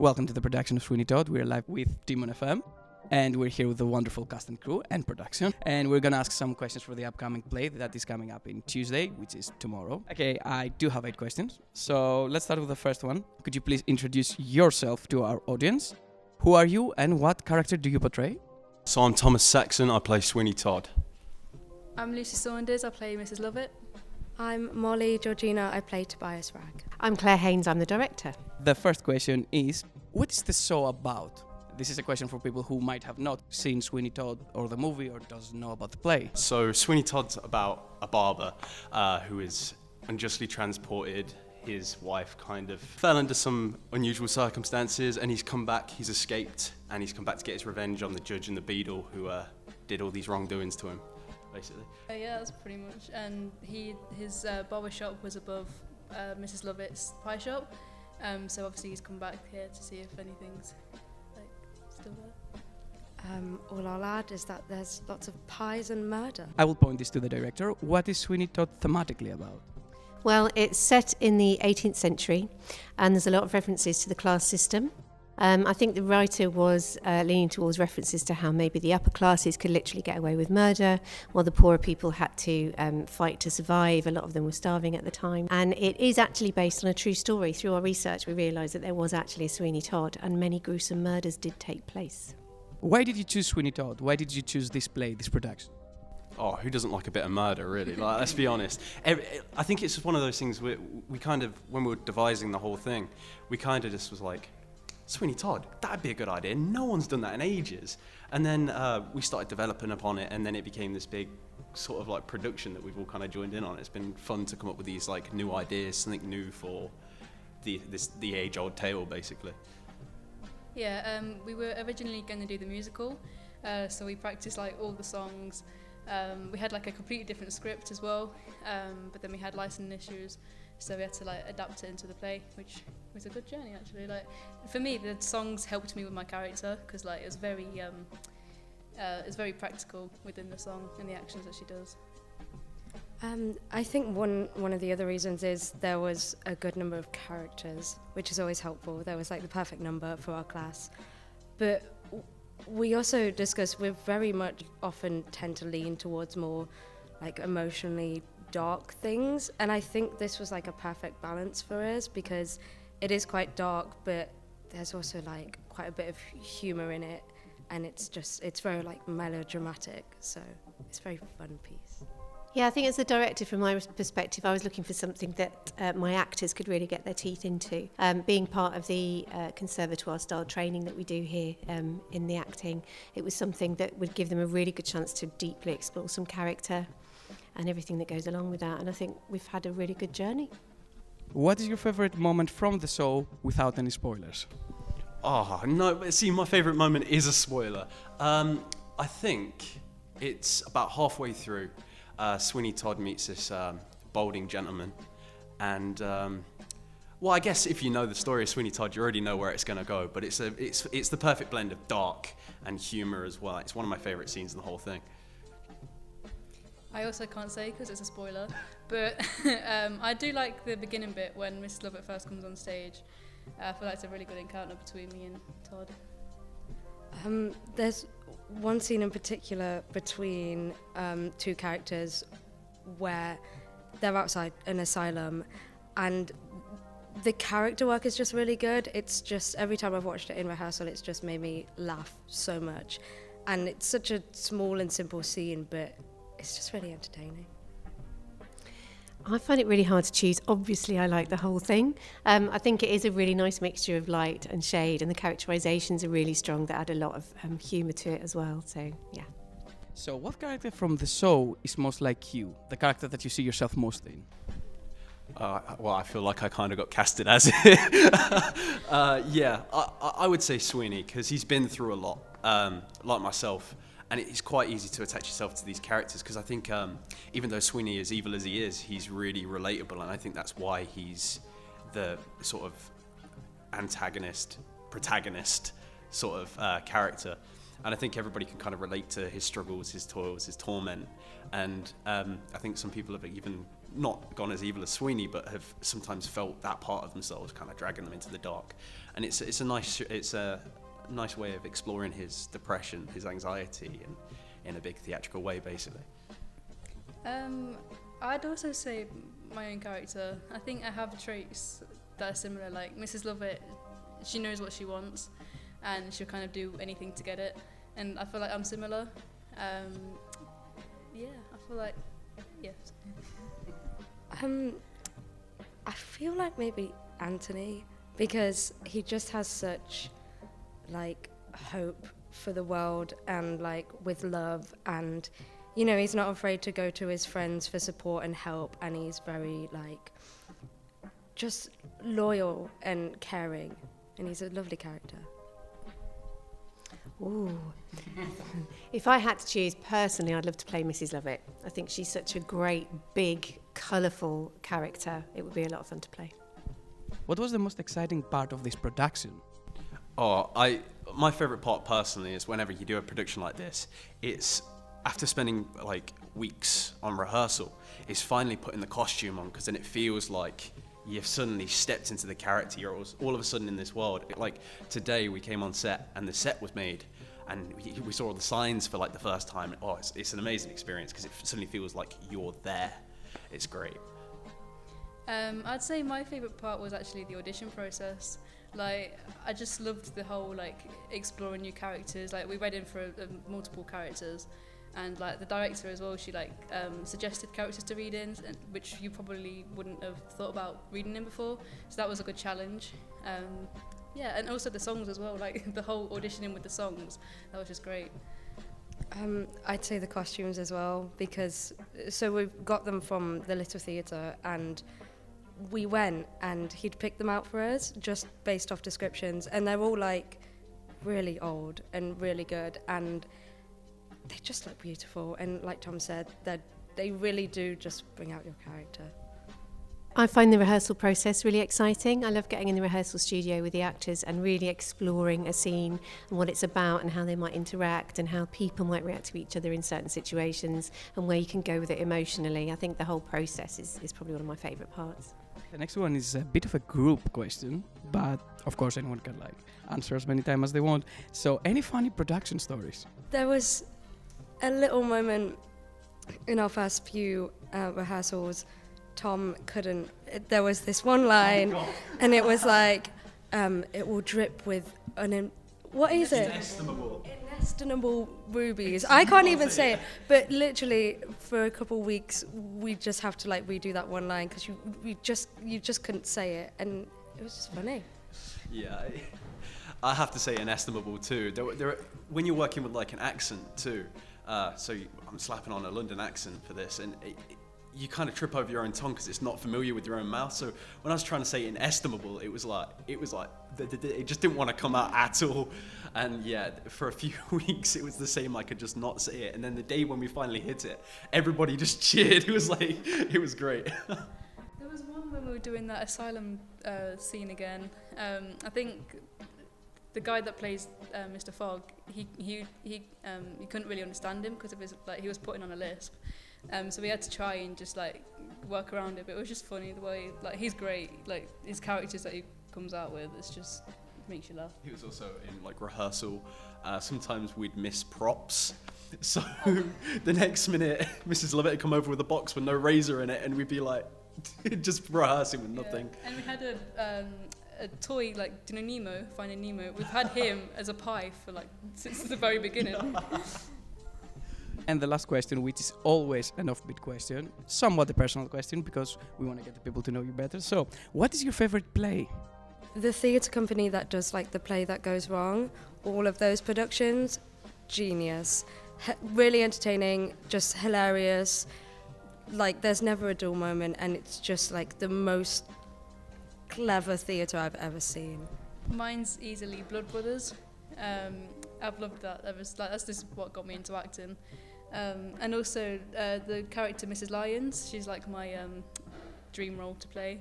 Welcome to the production of Sweeney Todd. We're live with Demon FM, and we're here with the wonderful cast and crew and production. And we're gonna ask some questions for the upcoming play that is coming up in Tuesday, which is tomorrow. Okay, I do have eight questions. So let's start with the first one. Could you please introduce yourself to our audience? Who are you, and what character do you portray? So I'm Thomas Saxon. I play Sweeney Todd. I'm Lucy Saunders. I play Mrs. Lovett. I'm Molly Georgina. I play Tobias Ragg. I'm Claire Haynes, I'm the director. The first question is What is the show about? This is a question for people who might have not seen Sweeney Todd or the movie or doesn't know about the play. So Sweeney Todd's about a barber uh, who is unjustly transported. His wife kind of fell under some unusual circumstances, and he's come back. He's escaped, and he's come back to get his revenge on the judge and the beadle who uh, did all these wrongdoings to him, basically. Uh, yeah, that's pretty much. And he his uh, barber shop was above uh, Mrs. Lovett's pie shop. Um, so obviously he's come back here to see if anything's like still there. Um, all I'll add is that there's lots of pies and murder. I will point this to the director. What is Sweeney Todd thematically about? Well, it's set in the 18th century and there's a lot of references to the class system. Um, I think the writer was uh, leaning towards references to how maybe the upper classes could literally get away with murder, while the poorer people had to um, fight to survive. A lot of them were starving at the time. And it is actually based on a true story. Through our research, we realised that there was actually a Sweeney Todd, and many gruesome murders did take place. Why did you choose Sweeney Todd? Why did you choose this play, this production? Oh, who doesn't like a bit of murder, really? Like, let's be honest. I think it's just one of those things where we kind of, when we were devising the whole thing, we kind of just was like, Sweeney Todd, that'd be a good idea. No one's done that in ages. And then uh, we started developing upon it, and then it became this big sort of like production that we've all kind of joined in on. It's been fun to come up with these like new ideas, something new for the this the age-old tale, basically. Yeah, um, we were originally going to do the musical, uh, so we practiced like all the songs. Um, we had like a completely different script as well, um, but then we had licensing issues, so we had to like adapt it into the play, which was a good journey actually. Like for me, the songs helped me with my character because like it was very, um, uh, it's very practical within the song and the actions that she does. Um, I think one one of the other reasons is there was a good number of characters, which is always helpful. There was like the perfect number for our class, but w- we also discussed we very much often tend to lean towards more like emotionally dark things, and I think this was like a perfect balance for us because it is quite dark, but there's also like quite a bit of humor in it, and it's just it's very like melodramatic, so it's a very fun piece. Yeah, I think as a director, from my perspective, I was looking for something that uh, my actors could really get their teeth into. Um, being part of the uh, conservatoire style training that we do here um, in the acting, it was something that would give them a really good chance to deeply explore some character and everything that goes along with that. And I think we've had a really good journey. What is your favorite moment from the show without any spoilers? Oh no! See, my favourite moment is a spoiler. Um, I think it's about halfway through. Uh, Sweeney Todd meets this um, balding gentleman, and um, well, I guess if you know the story of Sweeney Todd, you already know where it's going to go. But it's a, it's, it's the perfect blend of dark and humour as well. It's one of my favourite scenes in the whole thing. I also can't say because it's a spoiler, but um, I do like the beginning bit when Mrs. Lovett first comes on stage. Uh, I feel like it's a really good encounter between me and Todd. Um, there's one scene in particular between um, two characters where they're outside an asylum and the character work is just really good. It's just every time I've watched it in rehearsal, it's just made me laugh so much. And it's such a small and simple scene, but it's just really entertaining. I find it really hard to choose. Obviously, I like the whole thing. Um, I think it is a really nice mixture of light and shade, and the characterizations are really strong that add a lot of um, humour to it as well. So, yeah. So, what character from the show is most like you? The character that you see yourself most in? Uh, well, I feel like I kind of got casted as it. uh, yeah, I, I would say Sweeney because he's been through a lot, um, like myself, and it's quite easy to attach yourself to these characters because I think um, even though Sweeney is evil as he is, he's really relatable, and I think that's why he's the sort of antagonist, protagonist sort of uh, character. and I think everybody can kind of relate to his struggles, his toils, his torment, and um, I think some people have even not gone as evil as Sweeney, but have sometimes felt that part of themselves kind of dragging them into the dark, and it's it's a nice it's a nice way of exploring his depression, his anxiety, and in a big theatrical way, basically. Um, I'd also say my own character. I think I have traits that are similar. Like Mrs. Lovett, she knows what she wants, and she'll kind of do anything to get it. And I feel like I'm similar. Um, yeah, I feel like yes. Um, I feel like maybe Anthony because he just has such like hope for the world and like with love and you know he's not afraid to go to his friends for support and help and he's very like just loyal and caring and he's a lovely character. Ooh. if I had to choose personally, I'd love to play Mrs. Lovett. I think she's such a great, big, colourful character. It would be a lot of fun to play. What was the most exciting part of this production? Oh, I my favorite part personally is whenever you do a production like this, it's after spending like weeks on rehearsal, is finally putting the costume on because then it feels like you've suddenly stepped into the character. You're all of a sudden in this world. Like today, we came on set and the set was made, and we, we saw all the signs for like the first time. Oh, it's, it's an amazing experience because it suddenly feels like you're there. It's great. Um, I'd say my favorite part was actually the audition process. Like, I just loved the whole like exploring new characters. Like, we read in for uh, multiple characters, and like the director as well. She like um, suggested characters to read in, which you probably wouldn't have thought about reading in before. So that was a good challenge. Um, yeah, and also the songs as well. Like the whole auditioning with the songs, that was just great. Um, I'd say the costumes as well because so we've got them from the Little Theatre and we went and he'd picked them out for us just based off descriptions and they're all like really old and really good and they just look beautiful and like Tom said they they really do just bring out your character. I find the rehearsal process really exciting. I love getting in the rehearsal studio with the actors and really exploring a scene and what it's about and how they might interact and how people might react to each other in certain situations and where you can go with it emotionally. I think the whole process is, is probably one of my favourite parts. The next one is a bit of a group question, but of course anyone can like answer as many times as they want. So, any funny production stories? There was a little moment in our first few uh, rehearsals. Tom couldn't. It, there was this one line, and it was like, um, "It will drip with an." In, what is it? Inestimable rubies. I can't even say it, but literally for a couple of weeks we just have to like redo that one line because you we just you just couldn't say it, and it was just funny. Yeah, I, have to say inestimable too. There, there, when you're working with like an accent too, uh, so you, I'm slapping on a London accent for this, and it, it, you kind of trip over your own tongue because it's not familiar with your own mouth. So when I was trying to say inestimable, it was like it was like it just didn't want to come out at all. And yeah, for a few weeks it was the same. I could just not say it. And then the day when we finally hit it, everybody just cheered. It was like it was great. There was one when we were doing that asylum uh, scene again. Um, I think the guy that plays uh, Mr. Fogg, he he he um, couldn't really understand him because of his like he was putting on a lisp. Um, so we had to try and just like work around it. But it was just funny the way like he's great. Like his characters that he comes out with, it's just it makes you laugh. He was also in like rehearsal. Uh, sometimes we'd miss props. So the next minute, Mrs. Lovett would come over with a box with no razor in it, and we'd be like, just rehearsing with nothing. Yeah. And we had a um, a toy like know Nemo, Finding Nemo. We've had him as a pie for like since the very beginning. And the last question, which is always an offbeat question, somewhat a personal question because we want to get the people to know you better. So, what is your favorite play? The theatre company that does like the play that goes wrong, all of those productions, genius. H- really entertaining, just hilarious. Like there's never a dull moment, and it's just like the most clever theatre I've ever seen. Mine's easily Blood Brothers. Um, I've loved that. That was like that's just what got me into acting. Um, and also uh, the character Mrs. Lyons. She's like my um, dream role to play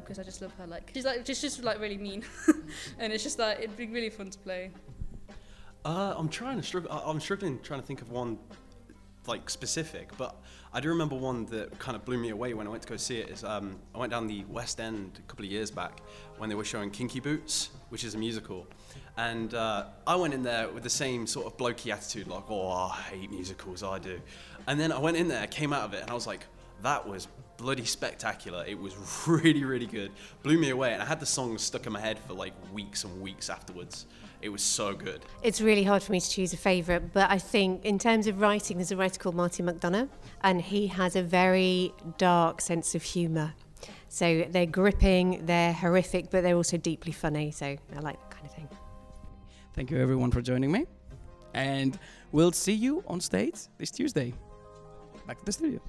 because I just love her. Like she's like just just like really mean, and it's just like it'd be really fun to play. Uh, I'm trying to struggle. I'm struggling trying to think of one like specific, but I do remember one that kind of blew me away when I went to go see it. Is um, I went down the West End a couple of years back when they were showing Kinky Boots, which is a musical, and uh, I went in there with the same sort of blokey attitude, like, "Oh, I hate musicals, I do," and then I went in there, came out of it, and I was like, "That was." Bloody spectacular! It was really, really good. Blew me away, and I had the song stuck in my head for like weeks and weeks afterwards. It was so good. It's really hard for me to choose a favourite, but I think in terms of writing, there's a writer called Martin McDonagh, and he has a very dark sense of humour. So they're gripping, they're horrific, but they're also deeply funny. So I like that kind of thing. Thank you everyone for joining me. And we'll see you on stage this Tuesday. Back to the studio.